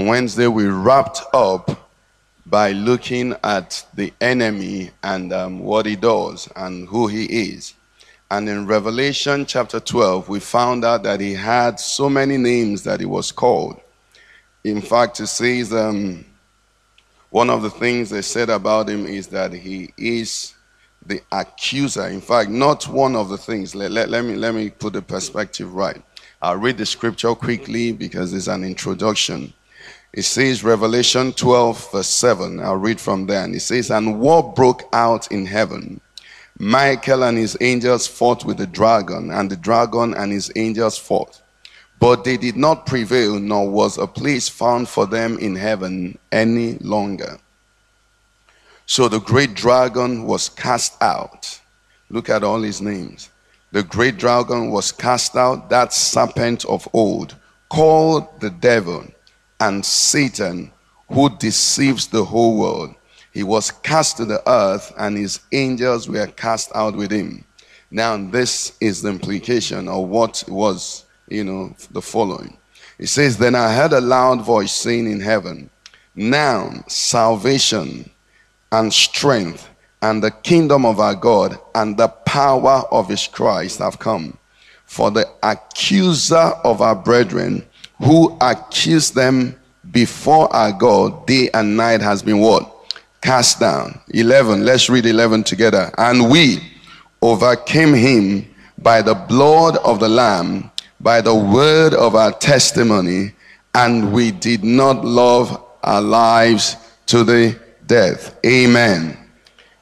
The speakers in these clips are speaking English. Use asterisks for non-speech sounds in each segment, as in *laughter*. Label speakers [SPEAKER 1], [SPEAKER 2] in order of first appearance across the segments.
[SPEAKER 1] On Wednesday, we wrapped up by looking at the enemy and um, what he does and who he is. And in Revelation chapter 12, we found out that he had so many names that he was called. In fact, it says um, one of the things they said about him is that he is the accuser. In fact, not one of the things. Let, let, let, me, let me put the perspective right. I'll read the scripture quickly because it's an introduction. It says, Revelation 12, verse 7. I'll read from there. And it says, And war broke out in heaven. Michael and his angels fought with the dragon, and the dragon and his angels fought. But they did not prevail, nor was a place found for them in heaven any longer. So the great dragon was cast out. Look at all his names. The great dragon was cast out, that serpent of old, called the devil and Satan, who deceives the whole world. He was cast to the earth, and his angels were cast out with him. Now, this is the implication of what was, you know, the following. It says, Then I heard a loud voice saying in heaven, Now salvation and strength and the kingdom of our God and the power of his Christ have come. For the accuser of our brethren who accused them before our God day and night has been what? Cast down. 11. Let's read 11 together. And we overcame him by the blood of the Lamb, by the word of our testimony, and we did not love our lives to the death. Amen.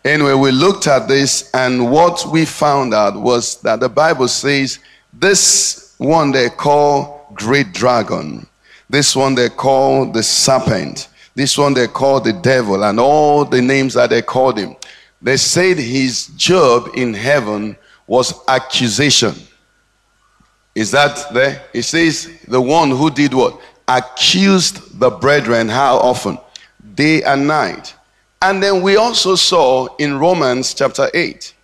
[SPEAKER 1] Anyway, we looked at this, and what we found out was that the Bible says this one they call great dragon. This one they call the serpent. This one they call the devil, and all the names that they called him. They said his job in heaven was accusation. Is that there? It says the one who did what? Accused the brethren how often? Day and night. And then we also saw in Romans chapter 8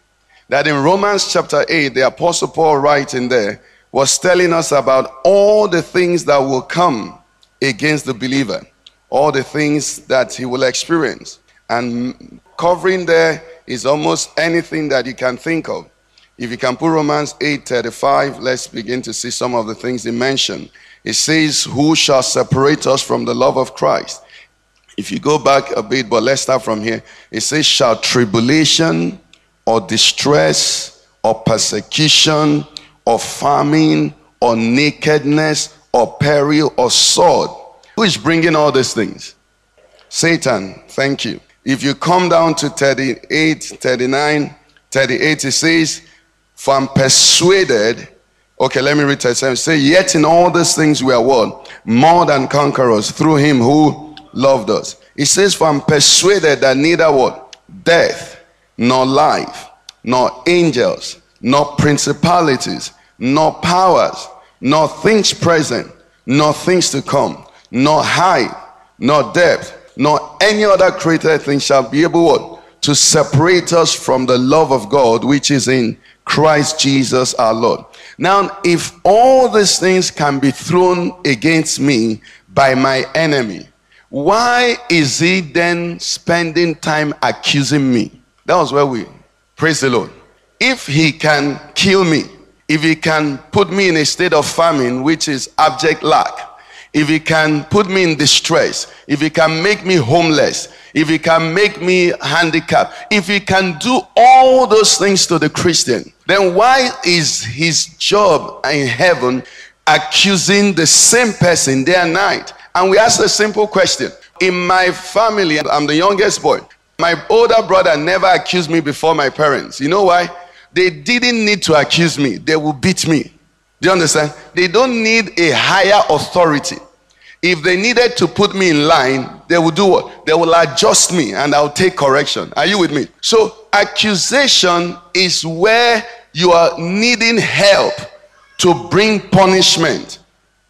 [SPEAKER 1] that in Romans chapter 8, the Apostle Paul writing there, was telling us about all the things that will come against the believer, all the things that he will experience. And covering there is almost anything that you can think of. If you can put Romans 8:35, let's begin to see some of the things he mentioned. It says, Who shall separate us from the love of Christ? If you go back a bit, but let's start from here. It says, Shall tribulation or distress or persecution or famine or nakedness or peril or sword. Who is bringing all these things? Satan. Thank you. If you come down to 38, 39, 38, it says, For I'm persuaded. Okay, let me read 37. Say, Yet in all these things we are what? More than conquerors through him who loved us. It says, For I'm persuaded that neither what? Death, nor life, nor angels, nor principalities, nor powers, nor things present, nor things to come, nor height, nor depth, nor any other created thing shall be able what? to separate us from the love of God which is in Christ Jesus our Lord. Now, if all these things can be thrown against me by my enemy, why is he then spending time accusing me? That was where we praise the Lord. If he can kill me, if he can put me in a state of famine, which is abject lack, if he can put me in distress, if he can make me homeless, if he can make me handicapped, if he can do all those things to the Christian, then why is his job in heaven accusing the same person day and night? And we ask a simple question. In my family, I'm the youngest boy. My older brother never accused me before my parents. You know why? They didn't need to accuse me, they will beat me. Do you understand? They don't need a higher authority. if they needed to put me in line, they will do what? They will adjust me and I'll take correction. Are you with me? So, accusation is where you are needing help to bring punishment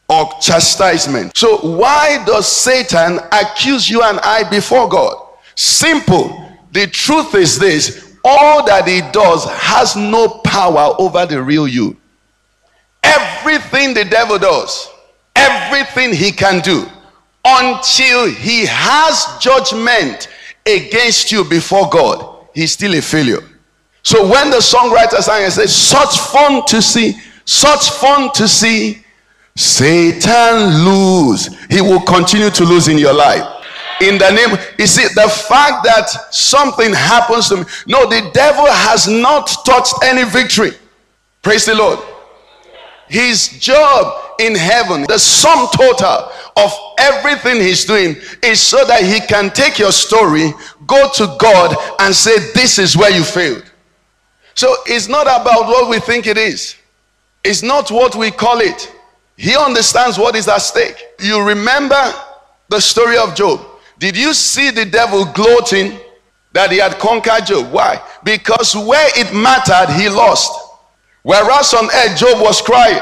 [SPEAKER 1] or chastisement. So, why does Satan accuse you and I before God? Simple. The truth is this all that he does has no power over the real you. Everything the devil does everything he can do until he has judgment against you before God, he's still a failure. So when the songwriter sang and said, Such fun to see, such fun to see, Satan lose. He will continue to lose in your life. In the name, you see, the fact that something happens to me, no, the devil has not touched any victory. Praise the Lord. His job in heaven, the sum total of everything he's doing is so that he can take your story, go to God, and say, This is where you failed. So it's not about what we think it is, it's not what we call it. He understands what is at stake. You remember the story of Job. Did you see the devil gloating that he had conquered Job? Why? Because where it mattered, he lost. Whereas on earth, Job was crying.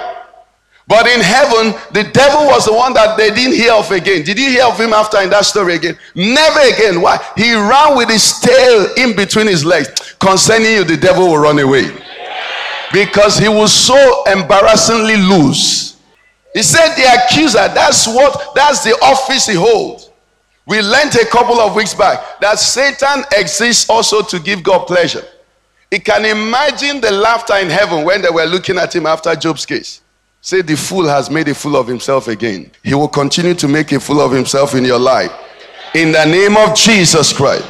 [SPEAKER 1] But in heaven, the devil was the one that they didn't hear of again. Did you hear of him after in that story again? Never again. Why? He ran with his tail in between his legs. Concerning you, the devil will run away. Because he was so embarrassingly loose. He said the accuser, that's what that's the office he holds. We learned a couple of weeks back that Satan exists also to give God pleasure. He can imagine the laughter in heaven when they were looking at him after Job's case. Say, the fool has made a fool of himself again. He will continue to make a fool of himself in your life. In the name of Jesus Christ.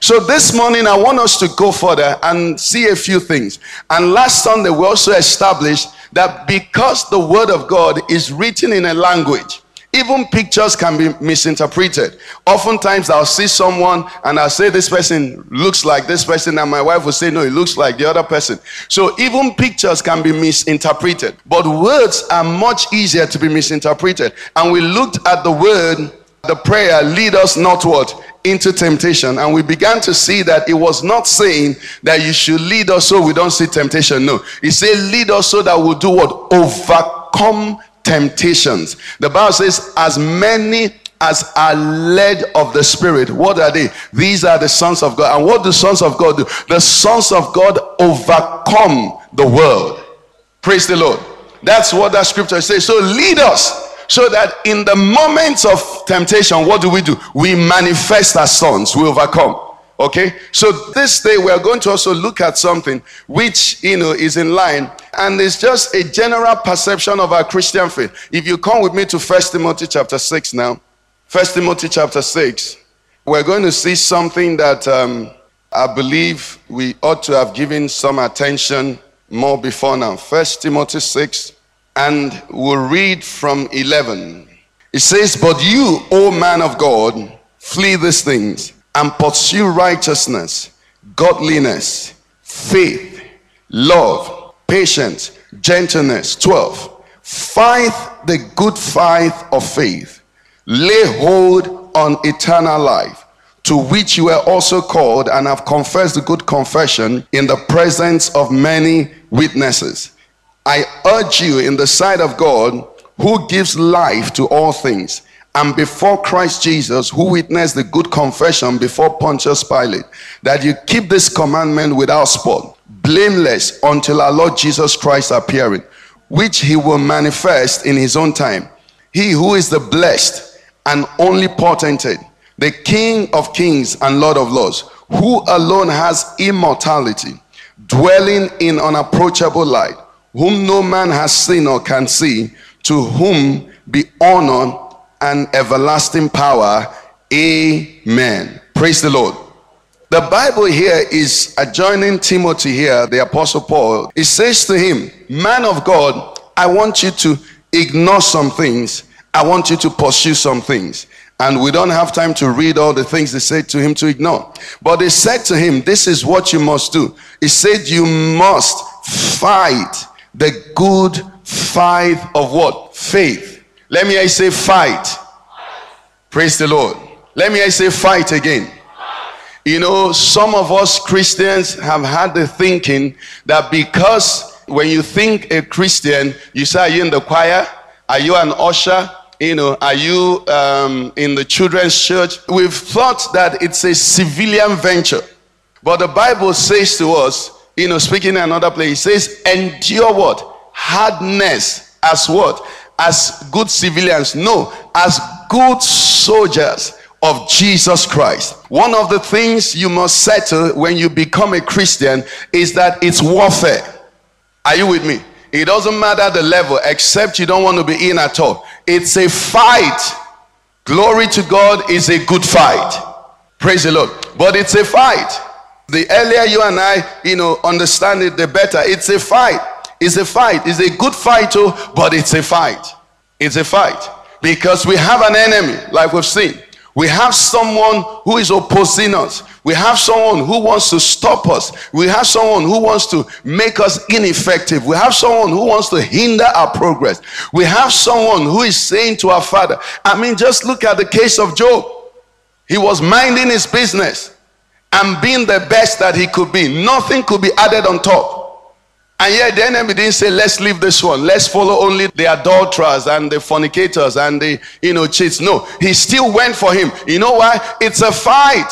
[SPEAKER 1] So this morning, I want us to go further and see a few things. And last Sunday, we also established that because the Word of God is written in a language even pictures can be misinterpreted. Oftentimes, I'll see someone and I'll say, This person looks like this person, and my wife will say, No, it looks like the other person. So, even pictures can be misinterpreted. But words are much easier to be misinterpreted. And we looked at the word, the prayer, lead us not what? Into temptation. And we began to see that it was not saying that you should lead us so we don't see temptation. No. It said, Lead us so that we'll do what? Overcome temptations. The Bible says, as many as are led of the Spirit. What are they? These are the sons of God. And what do sons of God do? The sons of God overcome the world. Praise the Lord. That's what that scripture says. So lead us so that in the moments of temptation, what do we do? We manifest as sons, we overcome. Okay, so this day we are going to also look at something which you know is in line, and it's just a general perception of our Christian faith. If you come with me to First Timothy chapter six now, First Timothy chapter six, we're going to see something that um, I believe we ought to have given some attention more before now. First Timothy six, and we'll read from eleven. It says, "But you, O man of God, flee these things." And pursue righteousness, godliness, faith, love, patience, gentleness. 12. Fight the good fight of faith. Lay hold on eternal life, to which you were also called and have confessed the good confession in the presence of many witnesses. I urge you in the sight of God, who gives life to all things and before Christ Jesus, who witnessed the good confession before Pontius Pilate, that you keep this commandment without spot, blameless until our Lord Jesus Christ appearing, which he will manifest in his own time. He who is the blessed and only potentate, the King of kings and Lord of lords, who alone has immortality, dwelling in unapproachable light, whom no man has seen or can see, to whom be honor and everlasting power. Amen. Praise the Lord. The Bible here is adjoining Timothy here, the Apostle Paul. It says to him, Man of God, I want you to ignore some things. I want you to pursue some things. And we don't have time to read all the things they said to him to ignore. But they said to him, This is what you must do. He said, You must fight the good fight of what? Faith. Let me I say fight. Praise the Lord. Let me I say fight again. You know, some of us Christians have had the thinking that because when you think a Christian, you say, Are you in the choir? Are you an usher? You know, are you um, in the children's church? We've thought that it's a civilian venture. But the Bible says to us, you know, speaking in another place, it says, endure what? Hardness as what? As good civilians. No, as good soldiers of Jesus Christ. One of the things you must settle when you become a Christian is that it's warfare. Are you with me? It doesn't matter the level, except you don't want to be in at all. It's a fight. Glory to God is a good fight. Praise the Lord. But it's a fight. The earlier you and I, you know, understand it, the better. It's a fight. It's a fight. It's a good fight, too, but it's a fight. It's a fight. Because we have an enemy, like we've seen. We have someone who is opposing us. We have someone who wants to stop us. We have someone who wants to make us ineffective. We have someone who wants to hinder our progress. We have someone who is saying to our father, I mean, just look at the case of Job. He was minding his business and being the best that he could be. Nothing could be added on top. And yet the enemy didn't say, let's leave this one. Let's follow only the adulterers and the fornicators and the, you know, cheats. No, he still went for him. You know why? It's a fight.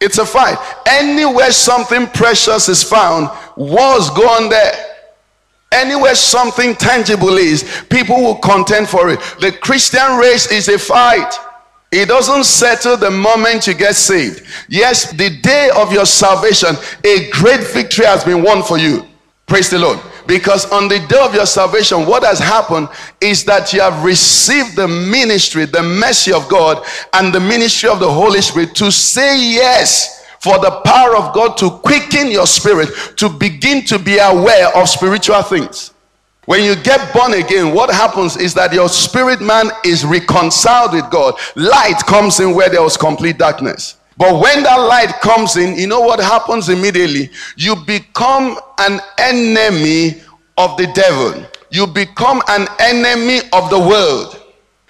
[SPEAKER 1] It's a fight. Anywhere something precious is found, wars go on there. Anywhere something tangible is, people will contend for it. The Christian race is a fight. It doesn't settle the moment you get saved. Yes, the day of your salvation, a great victory has been won for you. Praise the Lord. Because on the day of your salvation, what has happened is that you have received the ministry, the mercy of God, and the ministry of the Holy Spirit to say yes for the power of God to quicken your spirit to begin to be aware of spiritual things. When you get born again, what happens is that your spirit man is reconciled with God. Light comes in where there was complete darkness. But when that light comes in, you know what happens immediately? You become an enemy of the devil. You become an enemy of the world.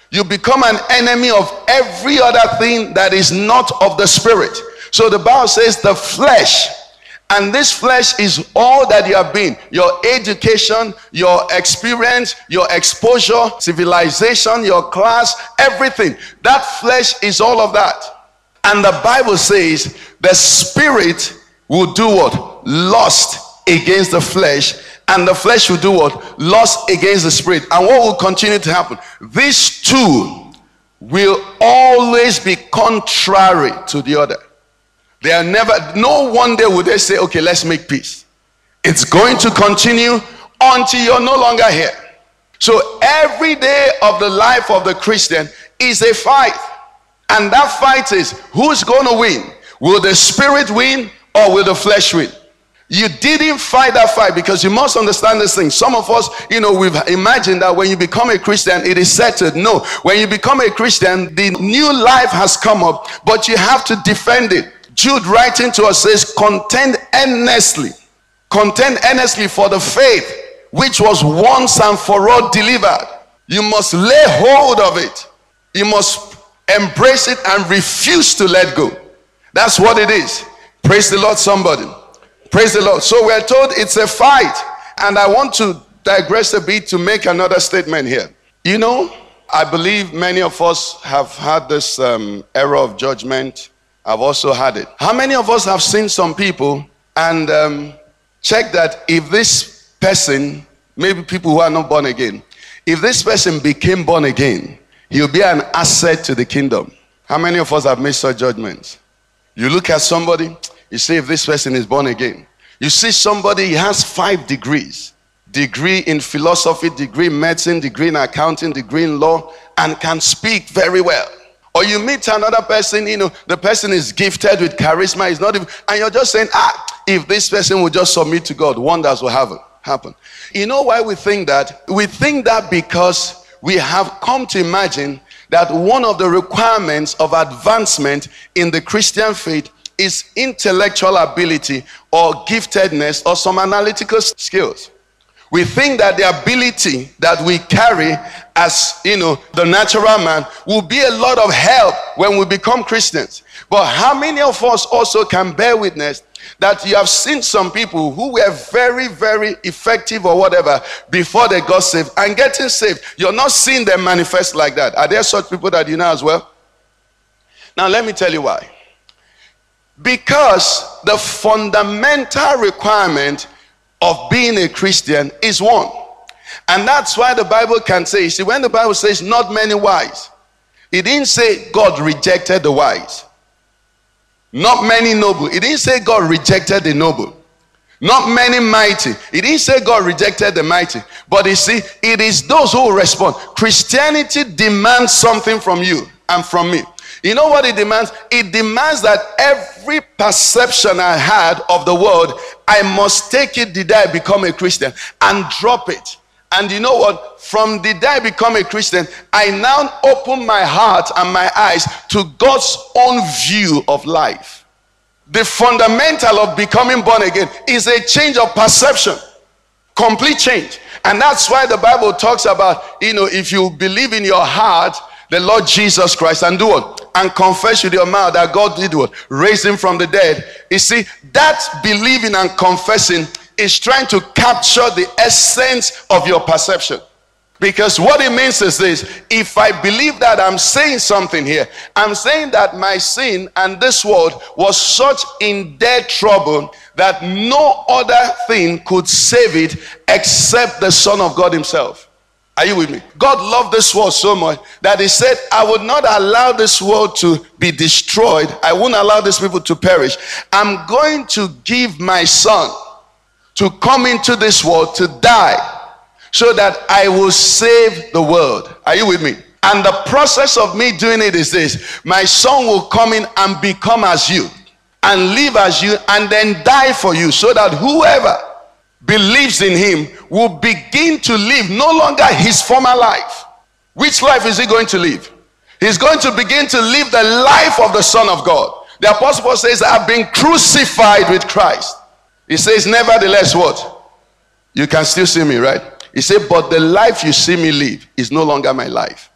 [SPEAKER 1] You become an enemy of every other thing that is not of the spirit. So the Bible says the flesh, and this flesh is all that you have been your education, your experience, your exposure, civilization, your class, everything. That flesh is all of that. And the Bible says the spirit will do what? Lust against the flesh, and the flesh will do what? Lust against the spirit. And what will continue to happen? These two will always be contrary to the other. They are never, no one day will they say, okay, let's make peace. It's going to continue until you're no longer here. So every day of the life of the Christian is a fight. And that fight is who's going to win? Will the spirit win or will the flesh win? You didn't fight that fight because you must understand this thing. Some of us, you know, we've imagined that when you become a Christian, it is settled. No, when you become a Christian, the new life has come up, but you have to defend it. Jude writing to us says, contend earnestly, contend earnestly for the faith which was once and for all delivered. You must lay hold of it. You must embrace it and refuse to let go. That's what it is. Praise the Lord, somebody. Praise the Lord. So we're told it's a fight. And I want to digress a bit to make another statement here. You know, I believe many of us have had this um, error of judgment. I've also had it. How many of us have seen some people and um, check that if this person, maybe people who are not born again, if this person became born again, He'll be an asset to the kingdom. How many of us have made such judgments? You look at somebody, you say, if this person is born again. You see somebody, he has five degrees degree in philosophy, degree in medicine, degree in accounting, degree in law, and can speak very well. Or you meet another person, you know, the person is gifted with charisma, is not even, and you're just saying, ah, if this person will just submit to God, wonders will happen. Happen. You know why we think that? We think that because we have come to imagine that one of the requirements of advancement in the Christian faith is intellectual ability or giftedness or some analytical skills. We think that the ability that we carry as, you know, the natural man will be a lot of help when we become Christians. But how many of us also can bear witness that you have seen some people who were very, very effective or whatever before they got saved and getting saved? You're not seeing them manifest like that. Are there such people that you know as well? Now, let me tell you why. Because the fundamental requirement of being a Christian is one. And that's why the Bible can say, see, when the Bible says not many wise, it didn't say God rejected the wise. Not many noble. It didn't say God rejected the noble. Not many mighty. It didn't say God rejected the mighty. But you see, it is those who respond. Christianity demands something from you and from me. You know what it demands? It demands that every perception I had of the world, I must take it day I become a Christian and drop it. And you know what? From the day I become a Christian, I now open my heart and my eyes to God's own view of life. The fundamental of becoming born again is a change of perception, complete change. And that's why the Bible talks about, you know, if you believe in your heart the Lord Jesus Christ and do what? And confess with your mouth that God did what? Raise him from the dead. You see, that believing and confessing is trying to capture the essence of your perception. Because what it means is this if I believe that I'm saying something here, I'm saying that my sin and this world was such in dead trouble that no other thing could save it except the Son of God Himself. Are you with me? God loved this world so much that He said, I would not allow this world to be destroyed. I won't allow these people to perish. I'm going to give my Son to come into this world to die so that I will save the world. Are you with me? And the process of me doing it is this my son will come in and become as you, and live as you, and then die for you, so that whoever believes in him will begin to live no longer his former life. Which life is he going to live? He's going to begin to live the life of the Son of God. The Apostle Paul says, I've been crucified with Christ. He says, Nevertheless, what? You can still see me, right? He said, But the life you see me live is no longer my life.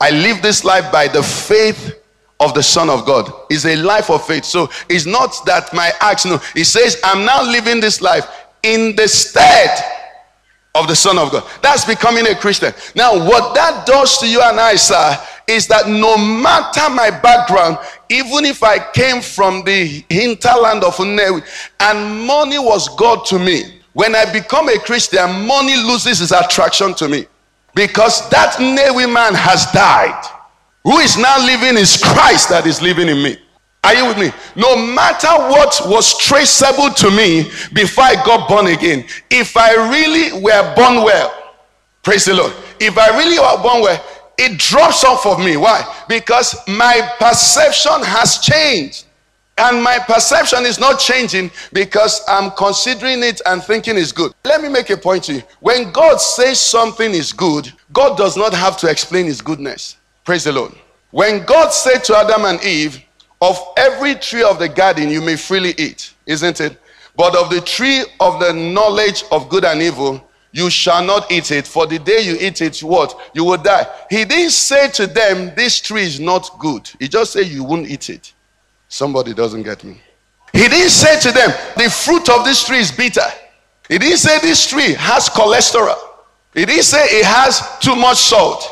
[SPEAKER 1] I live this life by the faith of the Son of God. It's a life of faith. So it's not that my acts, no. He says, I'm now living this life in the stead of the Son of God. That's becoming a Christian. Now, what that does to you and I, sir, is that no matter my background, even if I came from the hinterland of Nnewi and money was God to me, when I become a Christian, money loses its attraction to me because that Nnewi man has died. Who is now living is Christ that is living in me. Are you with me? No matter what was traceable to me before I got born again, if I really were born well, praise the Lord. If I really were born well, it drops off of me. Why? Because my perception has changed. And my perception is not changing because I'm considering it and thinking it's good. Let me make a point to you. When God says something is good, God does not have to explain his goodness. Praise the Lord. When God said to Adam and Eve, of every tree of the garden you may freely eat, isn't it? But of the tree of the knowledge of good and evil, you shall not eat it. For the day you eat it, what? You will die. He didn't say to them, This tree is not good. He just said, You won't eat it. Somebody doesn't get me. He didn't say to them, The fruit of this tree is bitter. He didn't say this tree has cholesterol. He didn't say it has too much salt.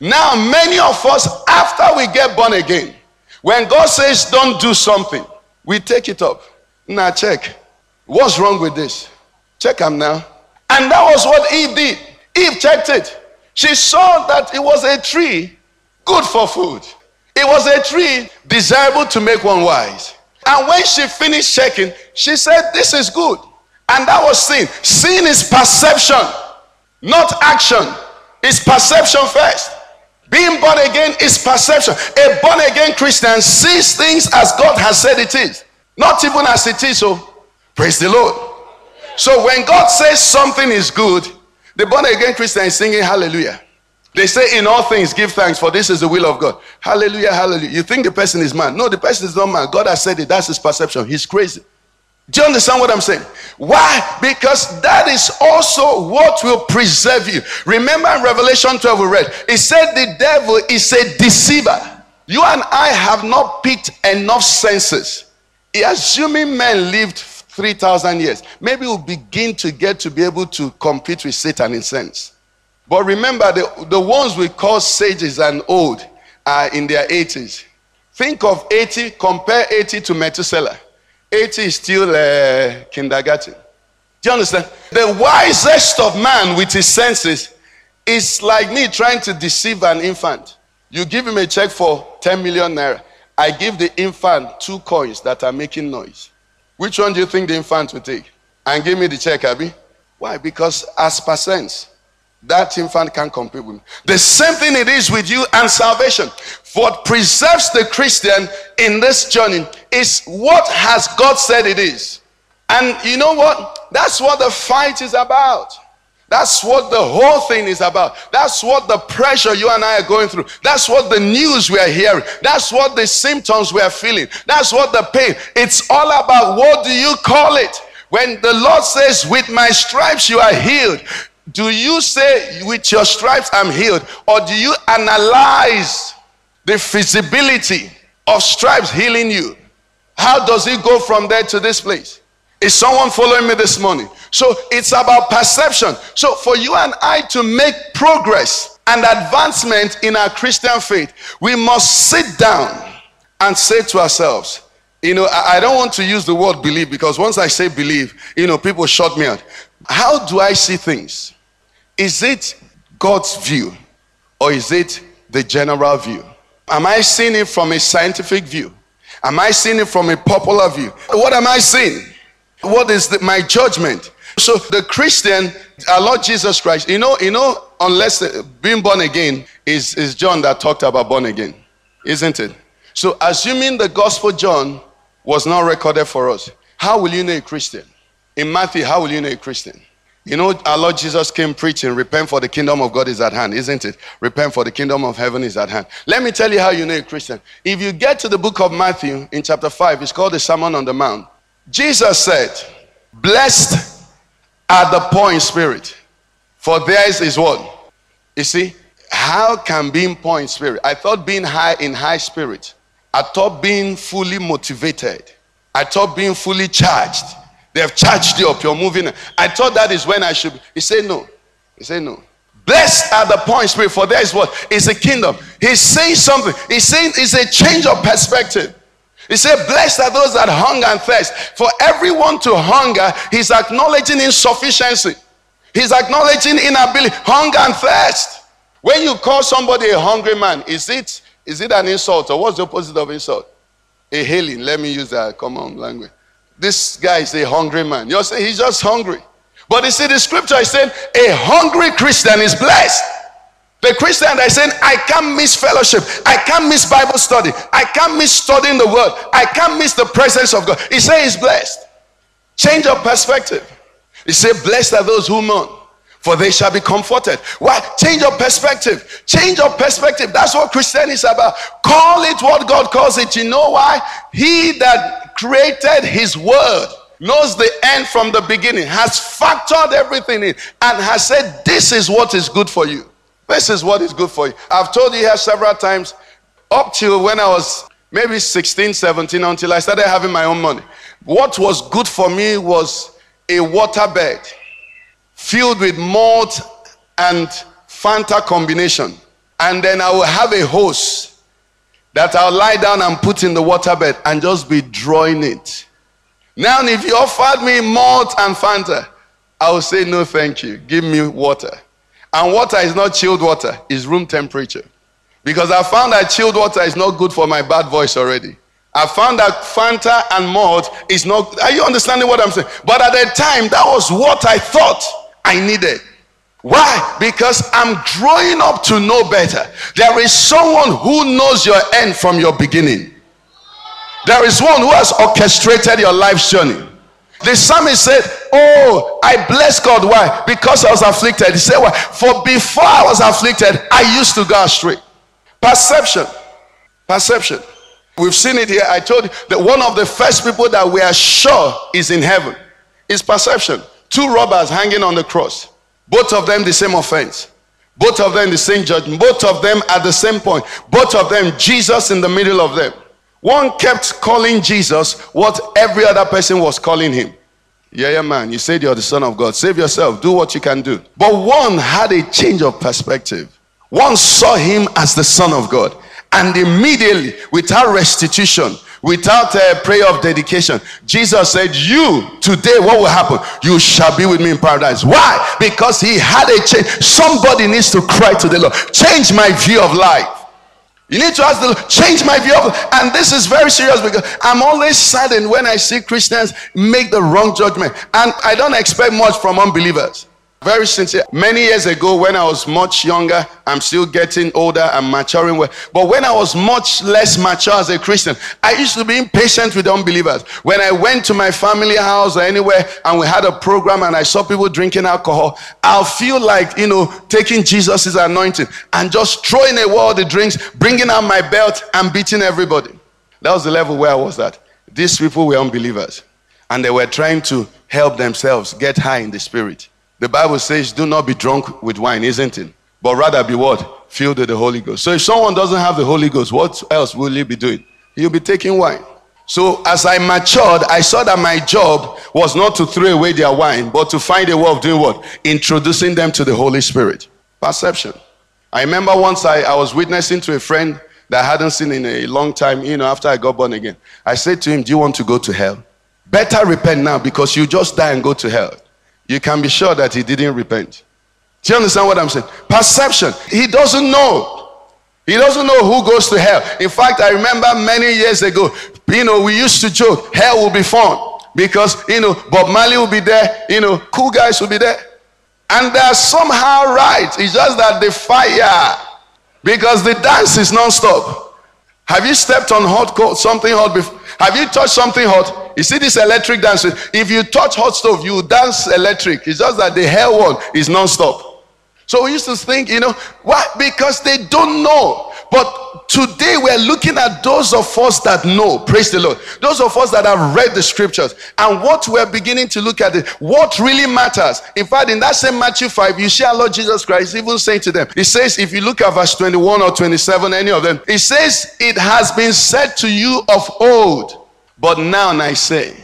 [SPEAKER 1] Now, many of us, after we get born again, when God says don't do something, we take it up. Now check. What's wrong with this? Check him now. And that was what Eve did. Eve checked it. She saw that it was a tree good for food. It was a tree desirable to make one wise. And when she finished checking, she said, This is good. And that was sin. Sin is perception, not action. It's perception first. Being born again is perception. A born again Christian sees things as God has said it is, not even as it is. So, praise the Lord. So, when God says something is good, the born again Christian is singing hallelujah. They say, In all things, give thanks, for this is the will of God. Hallelujah, hallelujah. You think the person is mad. No, the person is not mad. God has said it. That's his perception. He's crazy. Do you understand what I'm saying? Why? Because that is also what will preserve you. Remember in Revelation 12, we read, it said the devil is a deceiver. You and I have not picked enough senses. Assuming men lived 3,000 years, maybe we'll begin to get to be able to compete with Satan in sense. But remember, the, the ones we call sages and old are in their 80s. Think of 80, compare 80 to Methuselah. 80 is still uh, kindergarten. Do you understand? The wisest of man with his senses is like me trying to deceive an infant. You give him a check for 10 million naira. I give the infant two coins that are making noise. Which one do you think the infant will take? And give me the check, Abby. Why? Because as percents, that infant can't compete with me. The same thing it is with you and salvation. What preserves the Christian in this journey is what has God said it is. And you know what? That's what the fight is about. That's what the whole thing is about. That's what the pressure you and I are going through. That's what the news we are hearing. That's what the symptoms we are feeling. That's what the pain. It's all about what do you call it? When the Lord says, With my stripes you are healed, do you say, With your stripes I'm healed? Or do you analyze the feasibility of stripes healing you? How does it go from there to this place? Is someone following me this morning? So it's about perception. So for you and I to make progress and advancement in our Christian faith, we must sit down and say to ourselves, you know, I, don't want to use the word believe because once I say believe, you know, people shut me out. How do I see things? Is it God's view or is it the general view? Am I seeing it from a scientific view? Am I seeing it from a popular view? What am I seeing? What is the, my judgment? So the Christian, our Lord Jesus Christ, you know, you know, unless uh, being born again is, is John that talked about born again, isn't it? So assuming the gospel John was not recorded for us, how will you know a Christian? In Matthew, how will you know a Christian? You know, our Lord Jesus came preaching, repent for the kingdom of God is at hand, isn't it? Repent for the kingdom of heaven is at hand. Let me tell you how you know a Christian. If you get to the book of Matthew in chapter 5, it's called the Sermon on the Mount. Jesus said, Blessed are the poor in spirit, for theirs is what? You see, how can being poor in spirit? I thought being high in high spirit, I thought being fully motivated, I thought being fully charged they have charged you up. You're moving. I thought that is when I should. He said no. He said no. Blessed are the poor in spirit, for there is what? It's a kingdom. He's saying something. He's saying it's a change of perspective. He said, Blessed are those that hunger and thirst. For everyone to hunger, he's acknowledging insufficiency. He's acknowledging inability, hunger and thirst. When you call somebody a hungry man, is it is it an insult or what's the opposite of insult? A hailing. Let me use that common language this guy is a hungry man. You're saying he's just hungry. But you see, the scripture is saying a hungry Christian is blessed. The Christian that is saying, I can't miss fellowship. I can't miss Bible study. I can't miss studying the word. I can't miss the presence of God. He says he's blessed. Change of perspective. He said, Blessed are those who mourn, for they shall be comforted. Why? Change of perspective. Change of perspective. That's what Christianity is about. Call it what God calls it. You know why? He that created his word, knows the end from the beginning, has factored everything in, and has said, This is what is good for you. This is what is good for you. I've told you here several times, up till when I was maybe 16, 17, until I started having my own money. What was good for me was a waterbed filled with malt and Fanta combination. And then I will have a hose that I'll lie down and put in the waterbed and just be drawing it. Now, if you offered me malt and Fanta, I will say no, thank you. Give me water. And water is not chilled water, it's room temperature. Because I found that chilled water is not good for my bad voice already. I found that Fanta and malt is not. Are you understanding what I'm saying? But at the time, that was what I thought I needed. Why? Because I'm growing up to know better. There is someone who knows your end from your beginning. There is one who has orchestrated your life's journey. The psalmist said, Oh, I bless God. Why? Because I was afflicted. He said, Why? For before I was afflicted, I used to go astray. Perception. Perception. We've seen it here. I told you that one of the first people that we are sure is in heaven is perception. Two robbers hanging on the cross, both of them the same offense, both of them the same judgment, both of them at the same point, both of them Jesus in the middle of them. One kept calling Jesus what every other person was calling him. Yeah, yeah, man. You said you're the Son of God. Save yourself. Do what you can do. But one had a change of perspective. One saw him as the Son of God. And immediately, without restitution, without a prayer of dedication, Jesus said, You today, what will happen? You shall be with me in paradise. Why? Because he had a change. Somebody needs to cry to the Lord, change my view of life. You need to ask the Lord, change my view of and this is very serious because I'm always saddened when I see Christians make the wrong judgment. And I don't expect much from unbelievers. Very sincere. Many years ago, when I was much younger, I'm still getting older and maturing. But when I was much less mature as a Christian, I used to be impatient with unbelievers. When I went to my family house or anywhere and we had a program and I saw people drinking alcohol, I'll feel like, you know, taking Jesus' anointing and just throwing away all the drinks, bringing out my belt and beating everybody. That was the level where I was at. These people were unbelievers and they were trying to help themselves get high in the spirit. The Bible says, do not be drunk with wine, isn't it? But rather be what? Filled with the Holy Ghost. So if someone doesn't have the Holy Ghost, what else will he be doing? He'll be taking wine. So as I matured, I saw that my job was not to throw away their wine, but to find a way of doing what? Introducing them to the Holy Spirit. Perception. I remember once I, I was witnessing to a friend that I hadn't seen in a long time, you know, after I got born again. I said to him, Do you want to go to hell? Better repent now because you just die and go to hell you can be sure that he didn't repent. Do you understand what I'm saying? Perception. He doesn't know. He doesn't know who goes to hell. In fact, I remember many years ago, you know, we used to joke, hell will be fun because, you know, Bob Marley will be there, you know, cool guys will be there. And they're somehow right. It's just that the fire, because the dance is non-stop. Have you stepped on hot cold, something hot before? Have you touched something hot? You see this electric dance. If you touch hot stove, you dance electric. It's just that the hell one is non-stop. So we used to think, you know, why? Because they don't know. But today we're looking at those of us that know. Praise the Lord. Those of us that have read the scriptures. And what we're beginning to look at is what really matters. In fact, in that same Matthew 5, you see our Lord Jesus Christ even saying to them, He says, if you look at verse 21 or 27, any of them, He says, It has been said to you of old, but now I say,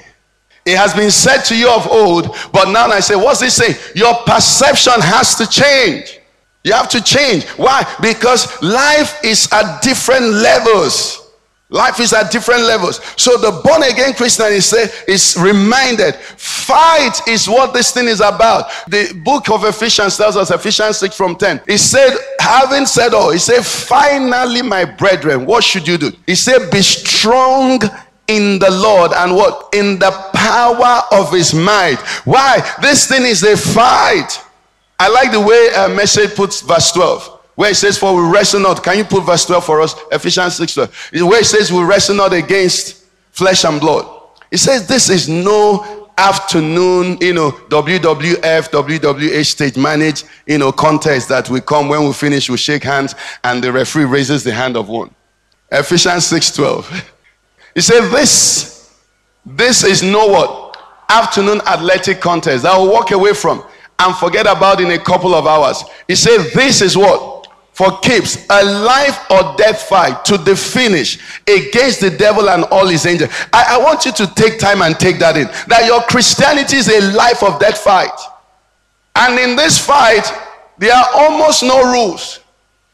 [SPEAKER 1] it has been said to you of old, but now I say, what's he saying? Your perception has to change. You have to change. Why? Because life is at different levels. Life is at different levels. So the born again Christian is, say, is reminded fight is what this thing is about. The book of Ephesians tells us, Ephesians 6 from 10. He said, having said all, he said, finally, my brethren, what should you do? He said, be strong in the Lord and what? In the power of his might. Why? This thing is a fight. I like the way uh, a message puts verse 12. Where it says, For we wrestle not. Can you put verse 12 for us? Ephesians 6 12. Where it says, We wrestle not against flesh and blood. It says, This is no afternoon, you know, WWF, WWH stage managed, you know, contest that we come when we finish, we shake hands, and the referee raises the hand of one. Ephesians 6 12. *laughs* He said, This, this is no what? Afternoon athletic contest that will walk away from and forget about in a couple of hours. He said, This is what? For keeps a life or death fight to the finish against the devil and all his angels. I, I want you to take time and take that in. That your Christianity is a life of death fight. And in this fight, there are almost no rules.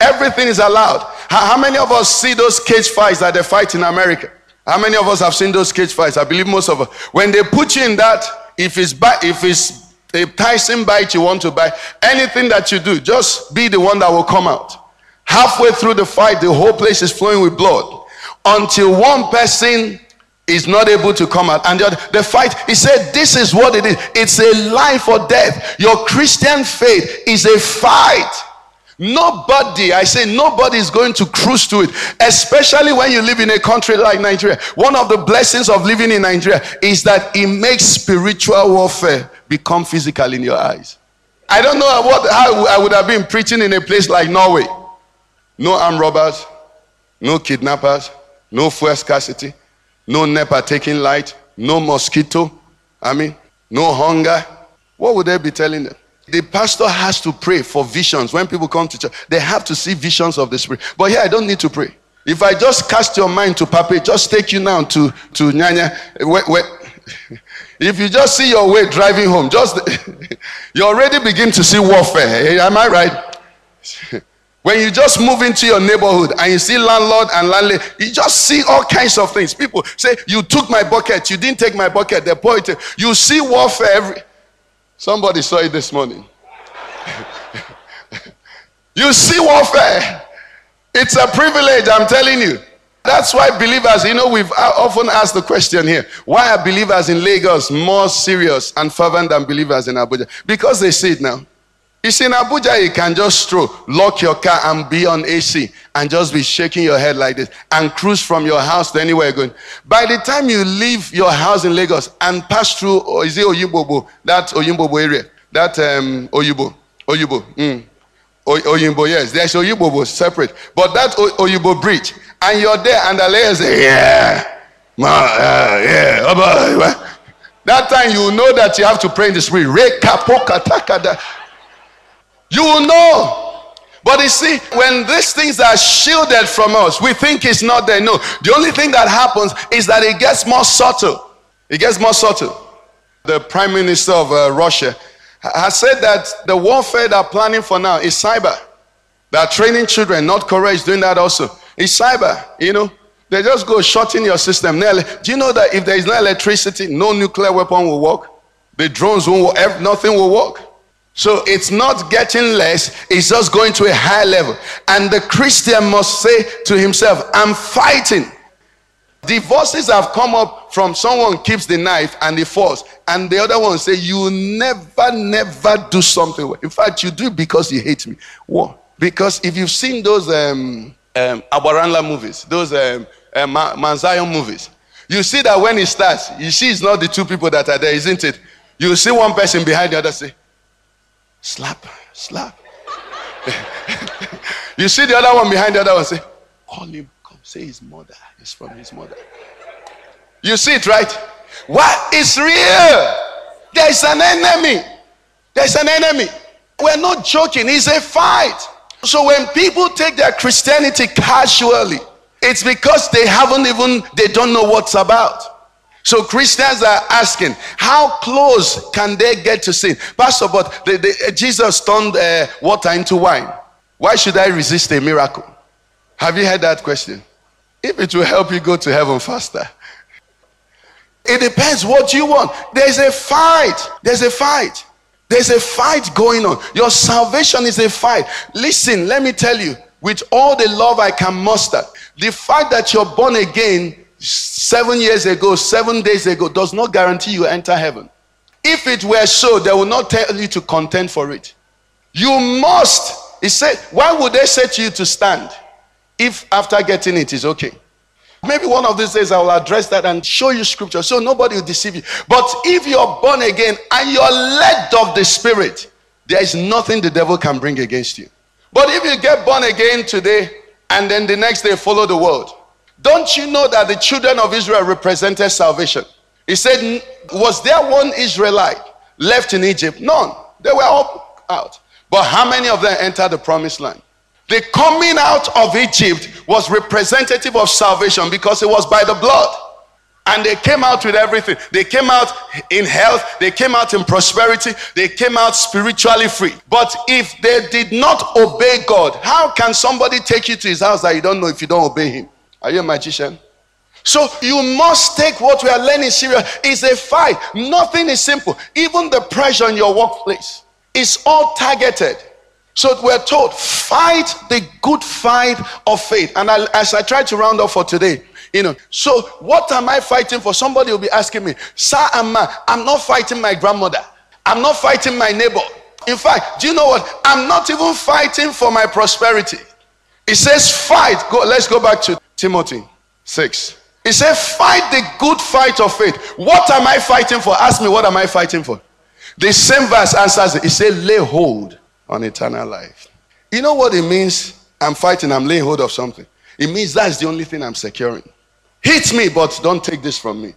[SPEAKER 1] Everything is allowed. How, how many of us see those cage fights that they fight in America? How many of us have seen those cage fights? I believe most of us. When they put you in that, if it's bad, if it's a Tyson bite you want to buy, anything that you do, just be the one that will come out. Halfway through the fight, the whole place is flowing with blood until one person is not able to come out. And the, the fight, he said, This is what it is. It's a life or death. Your Christian faith is a fight. Nobody, I say nobody is going to cruise to it, especially when you live in a country like Nigeria. One of the blessings of living in Nigeria is that it makes spiritual warfare become physical in your eyes. I don't know what how I would have been preaching in a place like Norway. No armed robbers, no kidnappers, no fuel scarcity, no NEPA taking light, no mosquito. I mean, no hunger. What would they be telling them? The pastor has to pray for visions. When people come to church, they have to see visions of the Spirit. But here, I don't need to pray. If I just cast your mind to Pape, just take you now to, to Nyanya. Wait, wait. *laughs* If you just see your way driving home, just *laughs* you already begin to see warfare. Eh, am I right? *laughs* When you just move into your neighborhood and you see landlord and landlady, you just see all kinds of things. People say, You took my bucket, you didn't take my bucket, they point. You see warfare every somebody saw it this morning. you see warfare. It's a privilege, I'm telling you. That's why believers, you know, we've often asked the question here why are believers in Lagos more serious and fervent than believers in Abuja? Because they see it now. You see, in Abuja, you can just stroll, lock your car, and be on AC and just be shaking your head like this and cruise from your house to anywhere you're going. By the time you leave your house in Lagos and pass through, or is it Oyimbobo, that Oyimbobo area, that um, Oyibo, Oyibo, mm. Oyimbo, yes, there's Oyibobo separate, but that Oyibo bridge, and you're there, and the lady say, Yeah, ma, uh, yeah, that time you know that you have to pray in the spirit. You will know. But you see, when these things are shielded from us, we think it's not there. No, the only thing that happens is that it gets more subtle. It gets more subtle. The Prime Minister of uh, Russia has said that the warfare they're planning for now is cyber. They're training children. not courage, doing that also. It's cyber, you know. They just go shutting your system. Do you know that if there is no electricity, no nuclear weapon will work? The drones won't work, nothing will work. So it's not getting less, it's just going to a high level. And the Christian must say to himself, I'm fighting. Divorces have come up from someone keeps the knife and the force, and the other one say, You never, never do something. In fact, you do it because you hate me. What? Because if you've seen those um, um, Abaranla movies, those um, um, movies, you see that when it starts, you see it's not the two people that are there, isn't it? You see one person behind the other say, Slap, slap. *laughs* you see the other one behind the other one say, Call him, say his mother. It's from his mother. You see it, right? What is real? There's an enemy. There's an enemy. We're not joking, it's a fight. So when people take their Christianity casually, it's because they haven't even, they don't know what's about. So Christians are asking, how close can they get to sin? Pastor, but Jesus turned uh, water into wine. Why should I resist a miracle? Have you heard that question? If it will help you go to heaven faster. It depends what you want. There's a fight. There's a fight. There's a fight going on. Your salvation is a fight. Listen, let me tell you, with all the love I can muster, the fact that you're born again seven years ago, seven days ago, does not guarantee you enter heaven. If it were so, they will not tell you to contend for it. You must. He said, why would they say to you to stand if after getting it is okay? Maybe one of these days I will address that and show you scripture so nobody will deceive you. But if you're born again and you're led of the Spirit, there is nothing the devil can bring against you. But if you get born again today and then the next day follow the world, don't you know that the children of Israel represented salvation? He said, Was there one Israelite left in Egypt? None. They were all out. But how many of them entered the promised land? The coming out of Egypt was representative of salvation because it was by the blood. And they came out with everything. They came out in health. They came out in prosperity. They came out spiritually free. But if they did not obey God, how can somebody take you to his house that you don't know if you don't obey him? Are you a magician? So you must take what we are learning serious. It's a fight. Nothing is simple. Even the pressure in your workplace is all targeted. So we're told, fight the good fight of faith. And I, as I try to round up for today, you know, so what am I fighting for? Somebody will be asking me, Sir Amma, I'm not fighting my grandmother. I'm not fighting my neighbor. In fact, do you know what? I'm not even fighting for my prosperity. It says fight. Go, let's go back to Timothy 6. It says, fight the good fight of faith. What am I fighting for? Ask me, what am I fighting for? The same verse answers it. It says, lay hold on eternal life. You know what it means? I'm fighting, I'm laying hold of something. It means that's the only thing I'm securing. Hit me, but don't take this from me.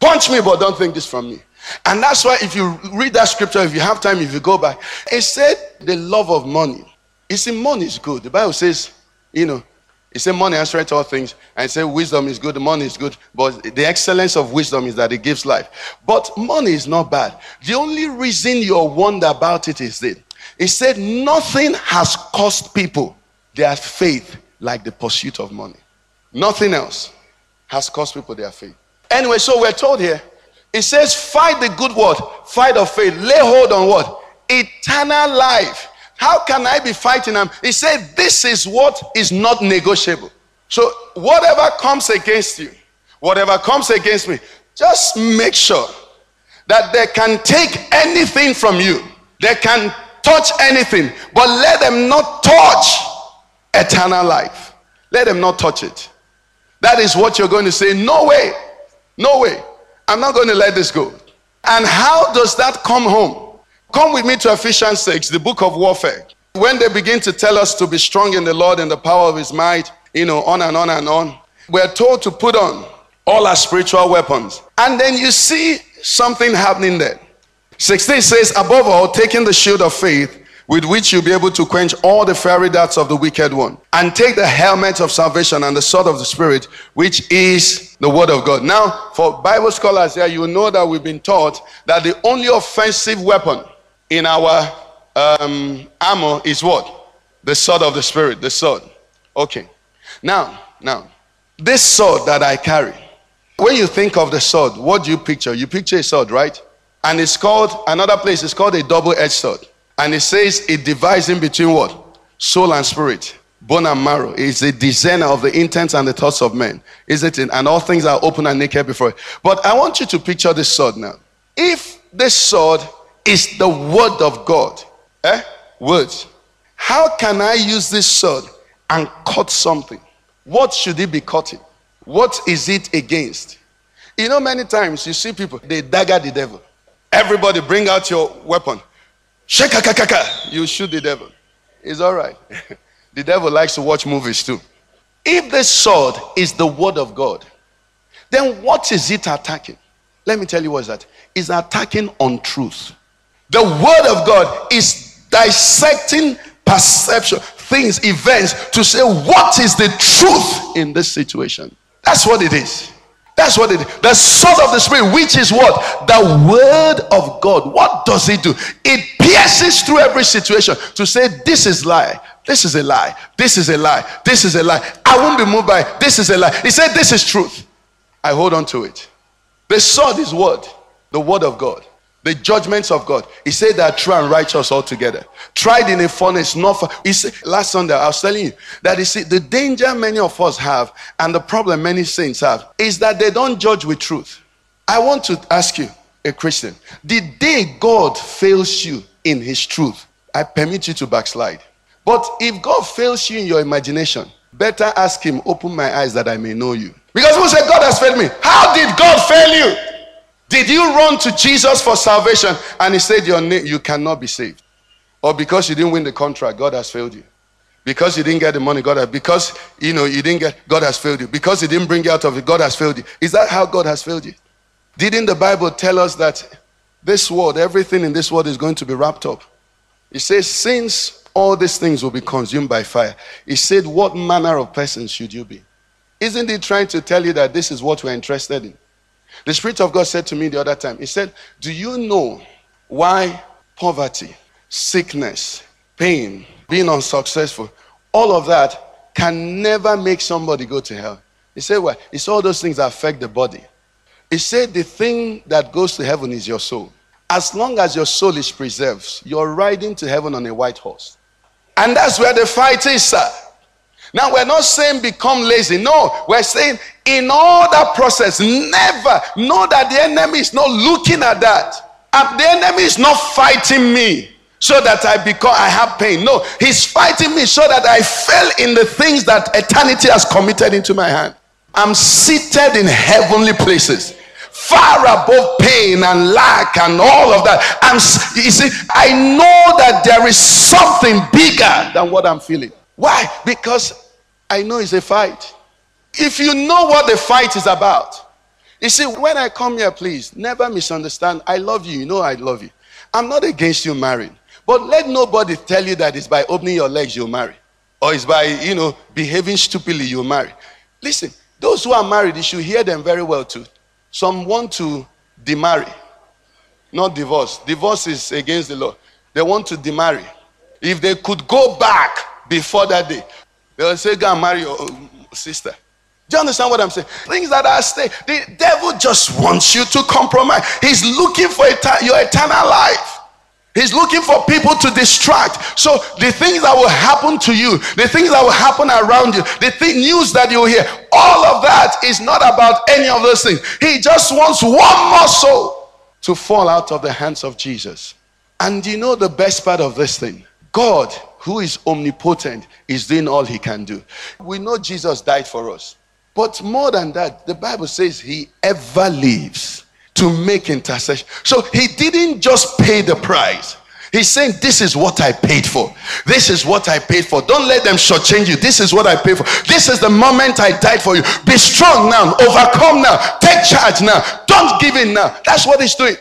[SPEAKER 1] Punch me, but don't take this from me. And that's why if you read that scripture, if you have time, if you go back, it said the love of money. You see, money is good. The Bible says, you know, it said money answers all things, and it said wisdom is good, money is good, but the excellence of wisdom is that it gives life. But money is not bad. The only reason you're wonder about it is that it said nothing has cost people their faith like the pursuit of money. Nothing else has cost people their faith. Anyway, so we're told here, it says, fight the good word, fight of faith, lay hold on what? Eternal life. How can I be fighting them? He said, This is what is not negotiable. So, whatever comes against you, whatever comes against me, just make sure that they can take anything from you. They can touch anything, but let them not touch eternal life. Let them not touch it. That is what you're going to say. No way. No way. I'm not going to let this go. And how does that come home? Come with me to Ephesians 6, the book of warfare. When they begin to tell us to be strong in the Lord and the power of his might, you know, on and on and on, we're told to put on all our spiritual weapons. And then you see something happening there. 16 says, above all, taking the shield of faith with which you'll be able to quench all the fiery darts of the wicked one, and take the helmet of salvation and the sword of the Spirit, which is the word of God. Now, for Bible scholars here, you know that we've been taught that the only offensive weapon in our um, armor is what? The sword of the Spirit, the sword. Okay. Now, now, this sword that I carry, when you think of the sword, what do you picture? You picture a sword, right? And it's called, another place, it's called a double edged sword. And it says it divides in between what? Soul and spirit, bone and marrow. It's a discerner of the intents and the thoughts of men. Isn't it? And all things are open and naked before it. But I want you to picture this sword now. If this sword is the word of God, eh? Words. How can I use this sword and cut something? What should it be cutting? What is it against? You know, many times you see people, they dagger the devil. Everybody bring out your weapon. Shaka Shakakakaka. You shoot the devil. It's all right. *laughs* the devil likes to watch movies too. If the sword is the word of God, then what is it attacking? Let me tell you what's that. It's attacking on truth. The word of God is dissecting perception, things, events to say what is the truth in this situation. That's what it is. That's what it is. The sword of the spirit, which is what? The word of God. What does it do? It pierces through every situation to say, This is lie. This is a lie. This is a lie. This is a lie. I won't be moved by this is a lie. He said, This is truth. I hold on to it. The sword is what? The word of God the judgments of God. He said that true and righteous altogether. Tried in a furnace, not for. He said, last Sunday, I was telling you that you see, the danger many of us have and the problem many saints have is that they don't judge with truth. I want to ask you, a Christian, the day God fails you in his truth, I permit you to backslide. But if God fails you in your imagination, better ask him, open my eyes that I may know you. Because who said God has failed me? How did God fail you? Did you run to Jesus for salvation and he said your name you cannot be saved? Or because you didn't win the contract, God has failed you. Because you didn't get the money, God has because you know you didn't get God has failed you. Because he didn't bring you out of it, God has failed you. Is that how God has failed you? Didn't the Bible tell us that this world, everything in this world is going to be wrapped up? It says, since all these things will be consumed by fire, he said, What manner of person should you be? Isn't he trying to tell you that this is what we're interested in? The Spirit of God said to me the other time, He said, Do you know why poverty, sickness, pain, being unsuccessful, all of that can never make somebody go to hell? He said, Well, it's all those things that affect the body. He said, The thing that goes to heaven is your soul. As long as your soul is preserved, you're riding to heaven on a white horse. And that's where the fight is, sir. Now, we're not saying become lazy. No, we're saying in all that process, never know that the enemy is not looking at that. And the enemy is not fighting me so that I become I have pain. No, he's fighting me so that I fail in the things that eternity has committed into my hand. I'm seated in heavenly places far above pain and lack and all of that. I'm, you see, I know that there is something bigger than what I'm feeling. Why? Because I know it's a fight. If you know what the fight is about, you see, when I come here, please never misunderstand. I love you. You know I love you. I'm not against you marrying. But let nobody tell you that it's by opening your legs you'll marry. Or it's by, you know, behaving stupidly you'll marry. Listen, those who are married, you should hear them very well too. Some want to demarry, not divorce. Divorce is against the law. They want to demarry. If they could go back before that day, they'll say, Go and marry your um, sister. Do you understand what I'm saying? Things that are stay. The devil just wants you to compromise. He's looking for your eternal life. He's looking for people to distract. So the things that will happen to you, the things that will happen around you, the th- news that you hear, all of that is not about any of those things. He just wants one muscle to fall out of the hands of Jesus. And you know the best part of this thing? God, who is omnipotent, is doing all he can do. We know Jesus died for us. But more than that, the Bible says he ever lives to make intercession. So he didn't just pay the price. He's saying, This is what I paid for. This is what I paid for. Don't let them shortchange you. This is what I paid for. This is the moment I died for you. Be strong now. Overcome now. Take charge now. Don't give in now. That's what he's doing.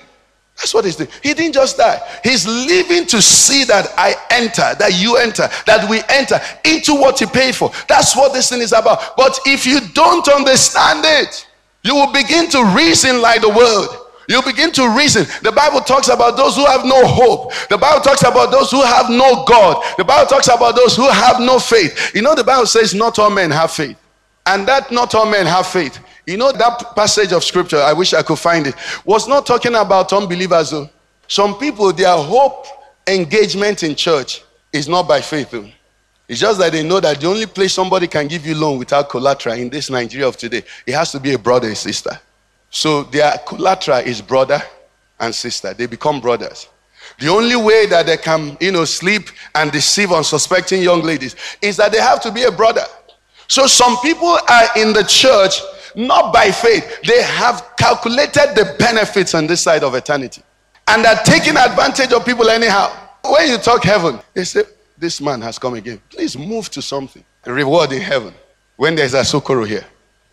[SPEAKER 1] That's what he's doing. He didn't just die. He's living to see that I enter, that you enter, that we enter into what he paid for. That's what this thing is about. But if you don't understand it, you will begin to reason like the world. You begin to reason. The Bible talks about those who have no hope. The Bible talks about those who have no God. The Bible talks about those who have no faith. You know, the Bible says, Not all men have faith. And that not all men have faith. You know, that passage of scripture, I wish I could find it, was not talking about unbelievers. Though. Some people, their hope engagement in church is not by faith. Though. It's just that they know that the only place somebody can give you loan without collateral in this Nigeria of today, it has to be a brother and sister. So their collateral is brother and sister. They become brothers. The only way that they can, you know, sleep and deceive unsuspecting young ladies is that they have to be a brother. So some people are in the church not by faith. They have calculated the benefits on this side of eternity. And are taking advantage of people anyhow. When you talk heaven, they say, This man has come again. Please move to something. Reward in heaven. When there's a sokoro here.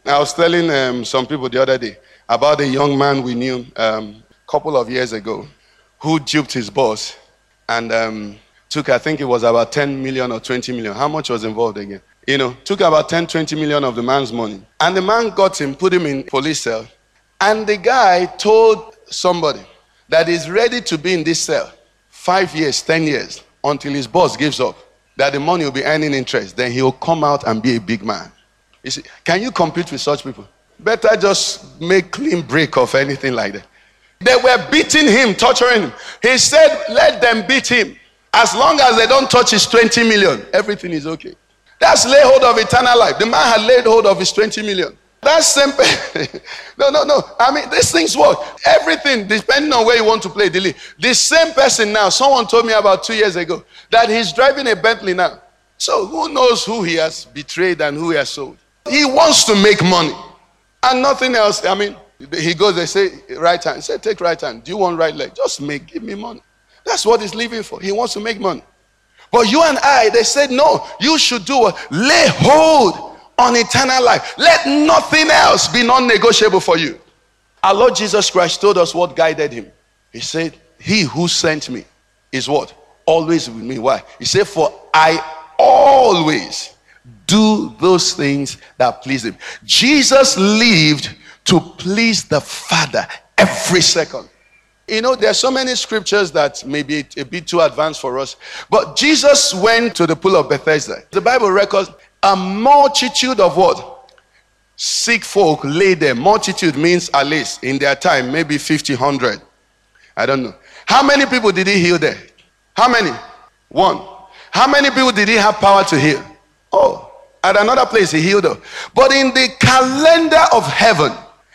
[SPEAKER 1] I was telling um, some people the other day about a young man we knew a um, couple of years ago who duped his boss and um, took, I think it was about 10 million or 20 million. How much was involved again? You know, took about 10, 20 million of the man's money. And the man got him, put him in police cell. And the guy told somebody that he's ready to be in this cell five years, 10 years, until his boss gives up, that the money will be earning interest. Then he'll come out and be a big man. You see, can you compete with such people? Better just make clean break of anything like that. They were beating him, torturing him. He said, let them beat him. As long as they don't touch his 20 million, everything is okay. That's lay hold of eternal life. The man had laid hold of his 20 million. That's simple. *laughs* no, no, no. I mean, these things work. Everything, depending on where you want to play the The same person now, someone told me about two years ago that he's driving a Bentley now. So who knows who he has betrayed and who he has sold? He wants to make money and nothing else. I mean, he goes, they say, right hand. He said, take right hand. Do you want right leg? Just make, give me money. That's what he's living for. He wants to make money. But you and I, they said, no, you should do what? Lay hold on eternal life. Let nothing else be non negotiable for you. Our Lord Jesus Christ told us what guided him. He said, He who sent me is what? Always with me. Why? He said, For I always do those things that please him. Jesus lived to please the Father every second. You know, there are so many scriptures that may be a bit too advanced for us. But Jesus went to the pool of Bethesda. The Bible records a multitude of what? Sick folk lay there. Multitude means at least in their time, maybe 50, 100. I don't know. How many people did he heal there? How many? One. How many people did he have power to heal? Oh, at another place he healed them. But in the calendar of heaven,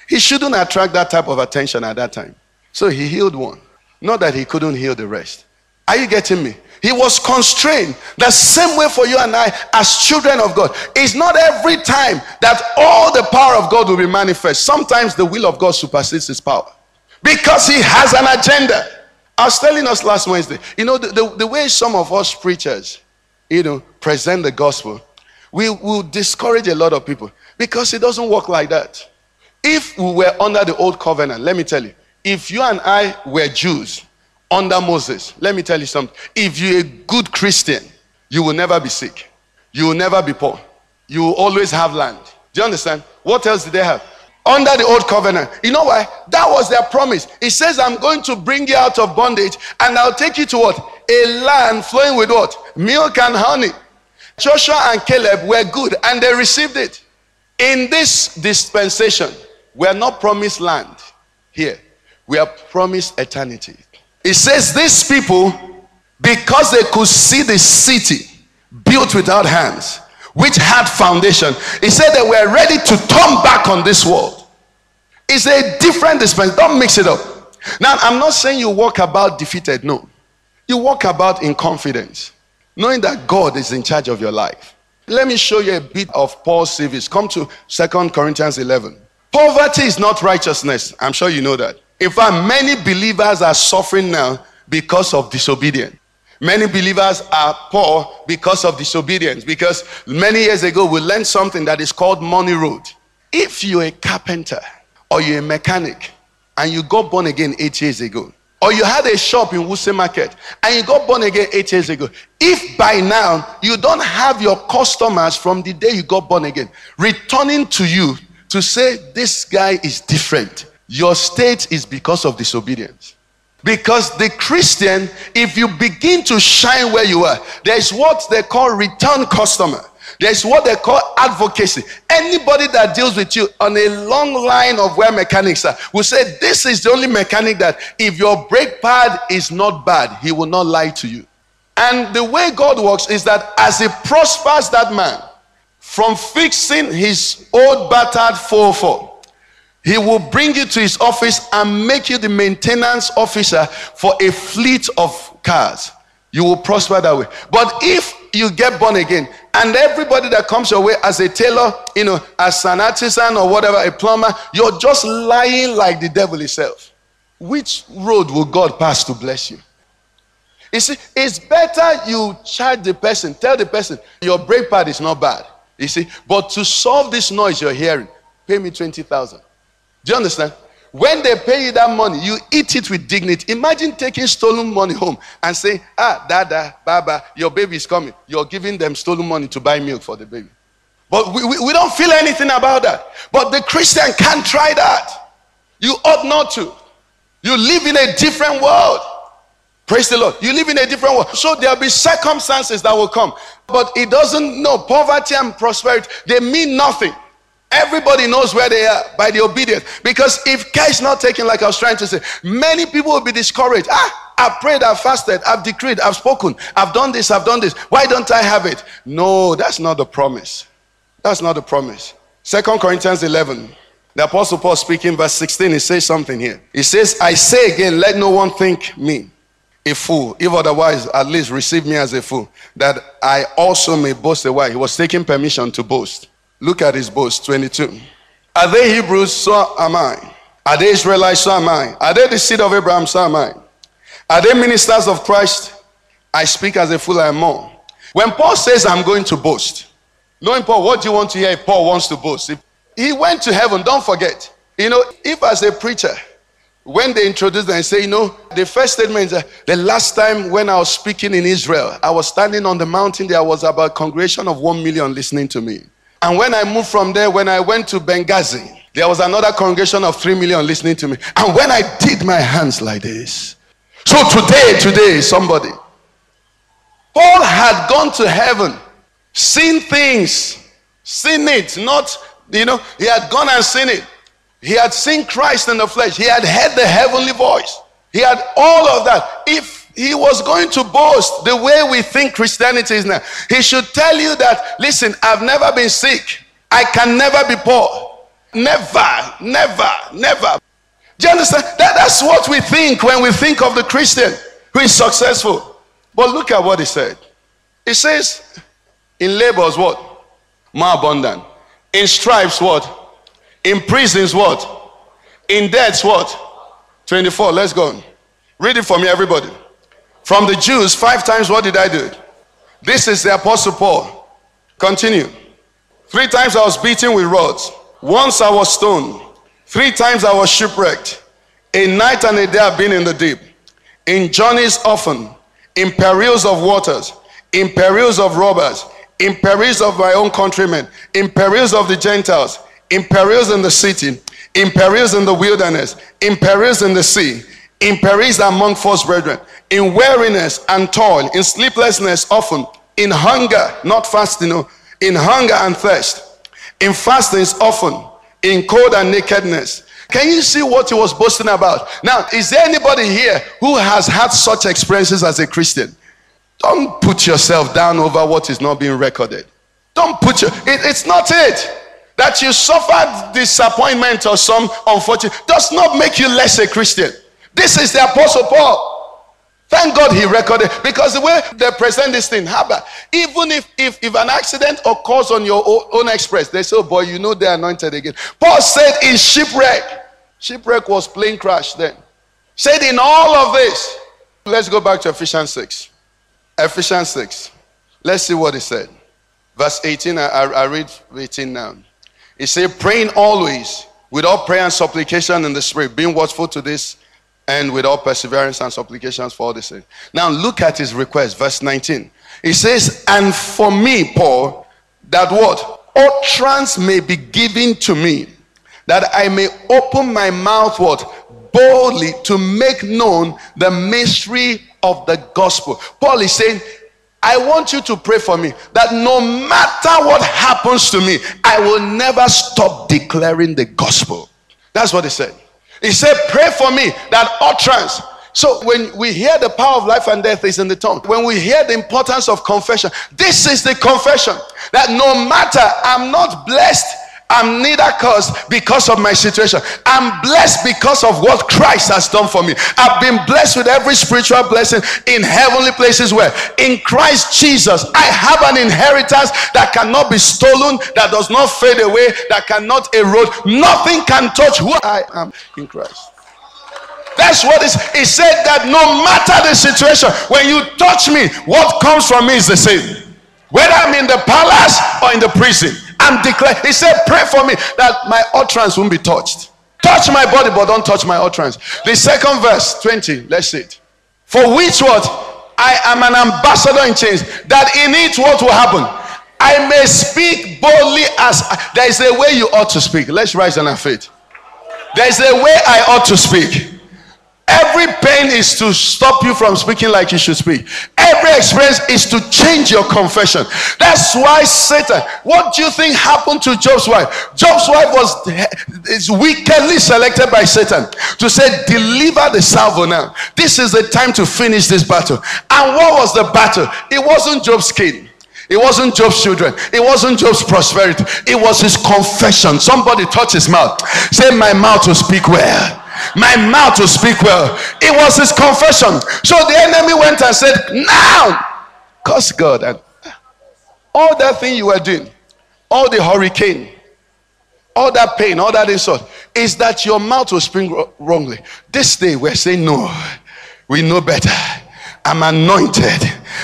[SPEAKER 1] he shouldn't attract that type of attention at that time. So he healed one. Not that he couldn't heal the rest. Are you getting me? He was constrained. The same way for you and I, as children of God. It's not every time that all the power of God will be manifest. Sometimes the will of God supersedes his power because he has an agenda. I was telling us last Wednesday, you know, the, the, the way some of us preachers, you know, present the gospel, we will discourage a lot of people. Because it doesn't work like that. If we were under the old covenant, let me tell you, if you and I were Jews under Moses, let me tell you something. If you're a good Christian, you will never be sick, you will never be poor, you will always have land. Do you understand? What else did they have? Under the old covenant. You know why? That was their promise. It says, I'm going to bring you out of bondage and I'll take you to what? A land flowing with what? Milk and honey. Joshua and Caleb were good and they received it. In this dispensation, we are not promised land here, we are promised eternity. It says, These people, because they could see the city built without hands, which had foundation, he said they were ready to turn back on this world. It's a different dispensation. Don't mix it up. Now, I'm not saying you walk about defeated. No. You walk about in confidence, knowing that God is in charge of your life. Let me show you a bit of Paul's service. Come to Second Corinthians 11. Poverty is not righteousness. I'm sure you know that. In fact, many believers are suffering now because of disobedience. Many believers are poor because of disobedience. Because many years ago, we learned something that is called money road. If you're a carpenter or you're a mechanic and you got born again eight years ago, or you had a shop in Wuse Market and you got born again eight years ago, if by now you don't have your customers from the day you got born again returning to you to say this guy is different, your state is because of disobedience. Because the Christian, if you begin to shine where you are, there's what they call return customer. There's what they call advocacy. Anybody that deals with you on a long line of where mechanics are will say, This is the only mechanic that if your brake pad is not bad, he will not lie to you. And the way God works is that as he prospers that man from fixing his old battered 4 he will bring you to his office and make you the maintenance officer for a fleet of cars. You will prosper that way. But if you get born again and everybody that comes your way as a tailor, you know, as an artisan or whatever, a plumber, you're just lying like the devil himself. Which road will God pass to bless you? You see, it's better you charge the person, tell the person your brake pad is not bad. You see, but to solve this noise you're hearing, pay me 20,000. Do you understand? When they pay you that money, you eat it with dignity. Imagine taking stolen money home and saying, Ah, Dada, Baba, your baby is coming. You're giving them stolen money to buy milk for the baby. But we, we, we don't feel anything about that. But the Christian can't try that. You ought not to. You live in a different world. Praise the Lord. You live in a different world. So there'll be circumstances that will come. But it doesn't know poverty and prosperity, they mean nothing. Everybody knows where they are by the obedience. Because if care is not taken, like I was trying to say, many people will be discouraged. Ah, I've prayed, I've fasted, I've decreed, I've spoken, I've done this, I've done this. Why don't I have it? No, that's not the promise. That's not the promise. Second Corinthians 11. The Apostle Paul speaking, verse 16, he says something here. He says, I say again, let no one think me a fool, if otherwise, at least receive me as a fool, that I also may boast a while. He was taking permission to boast. Look at his boast 22. Are they Hebrews? So am I. Are they Israelites? So am I. Are they the seed of Abraham? So am I. Are they ministers of Christ? I speak as a fool, I am more. When Paul says, I'm going to boast, knowing Paul, what do you want to hear? If Paul wants to boast. If he went to heaven, don't forget. You know, if as a preacher, when they introduce them and say, you know, the first statement is the last time when I was speaking in Israel, I was standing on the mountain, there was about a congregation of one million listening to me. And when I moved from there, when I went to Benghazi, there was another congregation of 3 million listening to me. And when I did my hands like this, so today, today, somebody, Paul had gone to heaven, seen things, seen it, not, you know, he had gone and seen it. He had seen Christ in the flesh, he had heard the heavenly voice, he had all of that. If he was going to boast the way we think Christianity is now. He should tell you that, listen, I've never been sick. I can never be poor. Never, never, never. Do you understand? That, that's what we think when we think of the Christian who is successful. But look at what he said. He says, in labors, what? More abundant. In stripes, what? In prisons, what? In debts, what? 24. Let's go. On. Read it for me, everybody. From the Jews, five times what did I do? This is the Apostle Paul. Continue. Three times I was beaten with rods. Once I was stoned. Three times I was shipwrecked. A night and a day I've been in the deep. In journeys often. In perils of waters. In perils of robbers. In perils of my own countrymen. In perils of the Gentiles. In perils in the city. In perils in the wilderness. In perils in the sea. In perils among false brethren. In weariness and toil. In sleeplessness often. In hunger, not fasting, no in hunger and thirst, in fastings often, in cold and nakedness. Can you see what he was boasting about? Now, is there anybody here who has had such experiences as a Christian? Don't put yourself down over what is not being recorded. Don't put your, it, it's not it. That you suffered disappointment or some unfortunate does not make you less a Christian. This is the Apostle Paul. Thank God he recorded because the way they present this thing, Haba, even if, if, if an accident occurs on your own, own express, they say, oh boy, you know they're anointed again. Paul said in shipwreck, shipwreck was plane crash then. Said in all of this, let's go back to Ephesians 6. Ephesians 6. Let's see what he said. Verse 18, I, I read 18 now. He said, praying always with all prayer and supplication in the spirit, being watchful to this and with all perseverance and supplications for all saints. Now look at his request, verse 19. He says, And for me, Paul, that what? Utterance may be given to me, that I may open my mouth what? Boldly to make known the mystery of the gospel. Paul is saying, I want you to pray for me that no matter what happens to me, I will never stop declaring the gospel. That's what he said. He said, Pray for me that utterance. So when we hear the power of life and death is in the tongue, when we hear the importance of confession, this is the confession that no matter I'm not blessed I'm neither cursed because of my situation. I'm blessed because of what Christ has done for me. I've been blessed with every spiritual blessing in heavenly places where in Christ Jesus I have an inheritance that cannot be stolen, that does not fade away, that cannot erode. Nothing can touch who I am in Christ. That's what it said that no matter the situation, when you touch me, what comes from me is the same. Whether I'm in the palace or in the prison. I'm declaring. He said, Pray for me that my utterance won't be touched. Touch my body, but don't touch my utterance. The second verse, 20, let's see it. For which what? I am an ambassador in chains, that in it what will happen? I may speak boldly as there is a way you ought to speak. Let's rise on our feet. There's a way I ought to speak. Every pain is to stop you from speaking like you should speak. Every experience is to change your confession. That's why Satan, what do you think happened to Job's wife? Job's wife was is wickedly selected by Satan to say, Deliver the salvo now. This is the time to finish this battle. And what was the battle? It wasn't Job's skin. It wasn't Job's children. It wasn't Job's prosperity. It was his confession. Somebody touch his mouth. Say, My mouth will speak well my mouth to speak well. It was his confession. So the enemy went and said, Now, curse God. And all that thing you were doing, all the hurricane, all that pain, all that insult, is that your mouth will speak wrongly. This day we're saying, No, we know better. I'm anointed.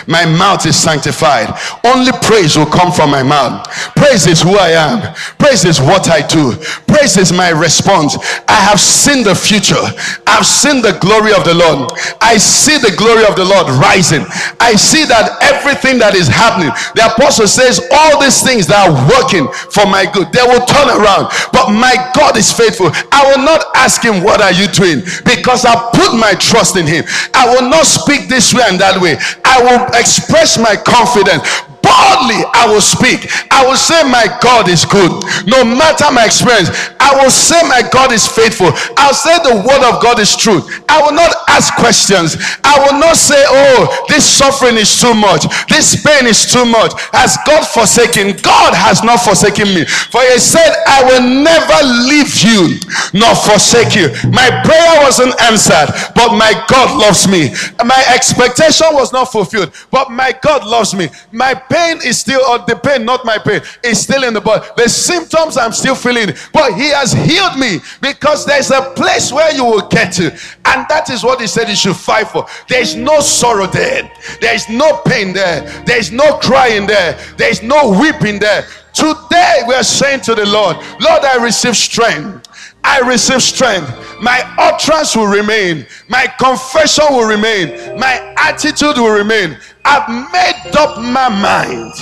[SPEAKER 1] My mouth is sanctified. Only praise will come from my mouth. Praise is who I am. Praise is what I do. Praise is my response. I have seen the future. I've seen the glory of the Lord. I see the glory of the Lord rising. I see that everything that is happening, the apostle says, all these things that are working for my good, they will turn around. But my God is faithful. I will not ask him, What are you doing? Because I put my trust in him. I will not speak this way and that way. I will express my confidence boldly I will speak. I will say my God is good. No matter my experience, I will say my God is faithful. I'll say the word of God is true. I will not ask questions. I will not say, oh, this suffering is too much. This pain is too much. Has God forsaken? God has not forsaken me. For he said, I will never leave you nor forsake you. My prayer wasn't answered, but my God loves me. My expectation was not fulfilled, but my God loves me. My pain is still, or the pain, not my pain, is still in the body. The symptoms I'm still feeling, but He has healed me because there's a place where you will get to, and that is what He said he should fight for. There's no sorrow there, there's no pain there, there's no crying there, there's no weeping there. Today we are saying to the Lord, Lord, I receive strength. I receive strength. My utterance will remain. My confession will remain. My attitude will remain. I've made up my mind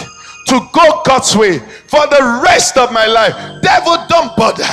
[SPEAKER 1] to go God's way for the rest of my life. Devil, don't bother.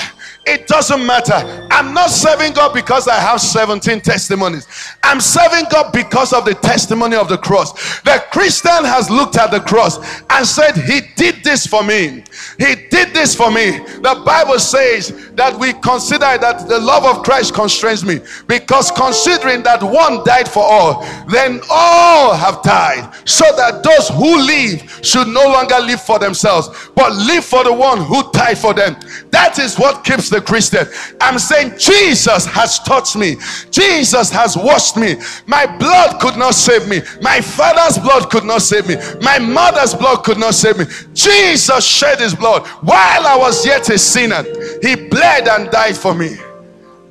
[SPEAKER 1] It doesn't matter. I'm not serving God because I have 17 testimonies. I'm serving God because of the testimony of the cross. The Christian has looked at the cross and said, He did this for me. He did this for me. The Bible says that we consider that the love of Christ constrains me because considering that one died for all, then all have died, so that those who live should no longer live for themselves, but live for the one who died for them. That is what keeps the Christian. I'm saying Jesus has touched me, Jesus has washed me. My blood could not save me, my father's blood could not save me, my mother's blood could not save me. Jesus shed his blood while I was yet a sinner. He bled and died for me.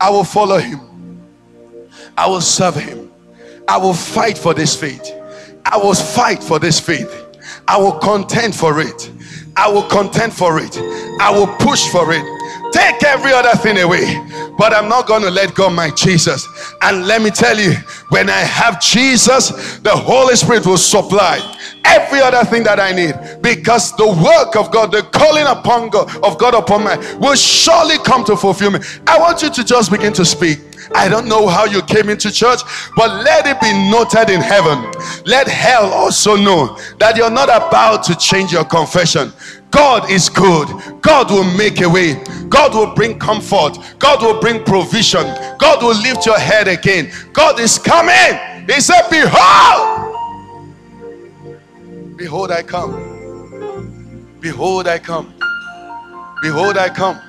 [SPEAKER 1] I will follow him, I will serve him, I will fight for this faith. I will fight for this faith. I will contend for it. I will contend for it. I will push for it. Take every other thing away. But I'm not going to let go my Jesus. And let me tell you, when I have Jesus, the Holy Spirit will supply every other thing that I need because the work of God, the calling upon God of God upon me will surely come to fulfillment. I want you to just begin to speak. I don't know how you came into church, but let it be noted in heaven. Let hell also know that you're not about to change your confession. God is good. God will make a way. God will bring comfort. God will bring provision. God will lift your head again. God is coming. He said, Behold, behold, I come. Behold, I come. Behold, I come.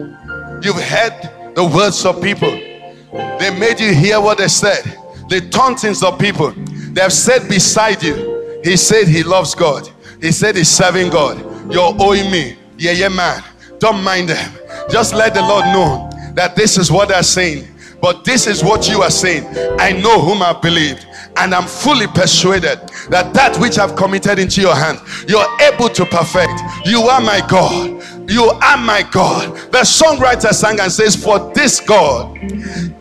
[SPEAKER 1] You've heard the words of people. They made you hear what they said. The tauntings of people. They have said beside you. He said he loves God. He said he's serving God. You're owing me. Yeah, yeah, man. Don't mind them. Just let the Lord know that this is what they're saying. But this is what you are saying. I know whom I believed, and I'm fully persuaded that that which I've committed into your hand, you're able to perfect. You are my God. You are my God. The songwriter sang and says, For this God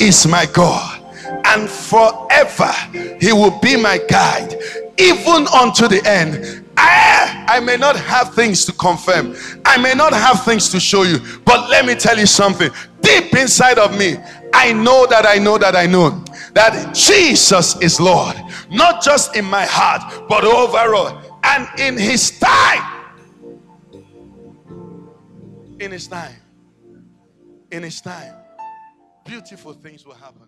[SPEAKER 1] is my God, and forever he will be my guide, even unto the end. I, I may not have things to confirm, I may not have things to show you, but let me tell you something deep inside of me. I know that I know that I know that Jesus is Lord, not just in my heart, but overall, and in His time. In His time, in His time, beautiful things will happen.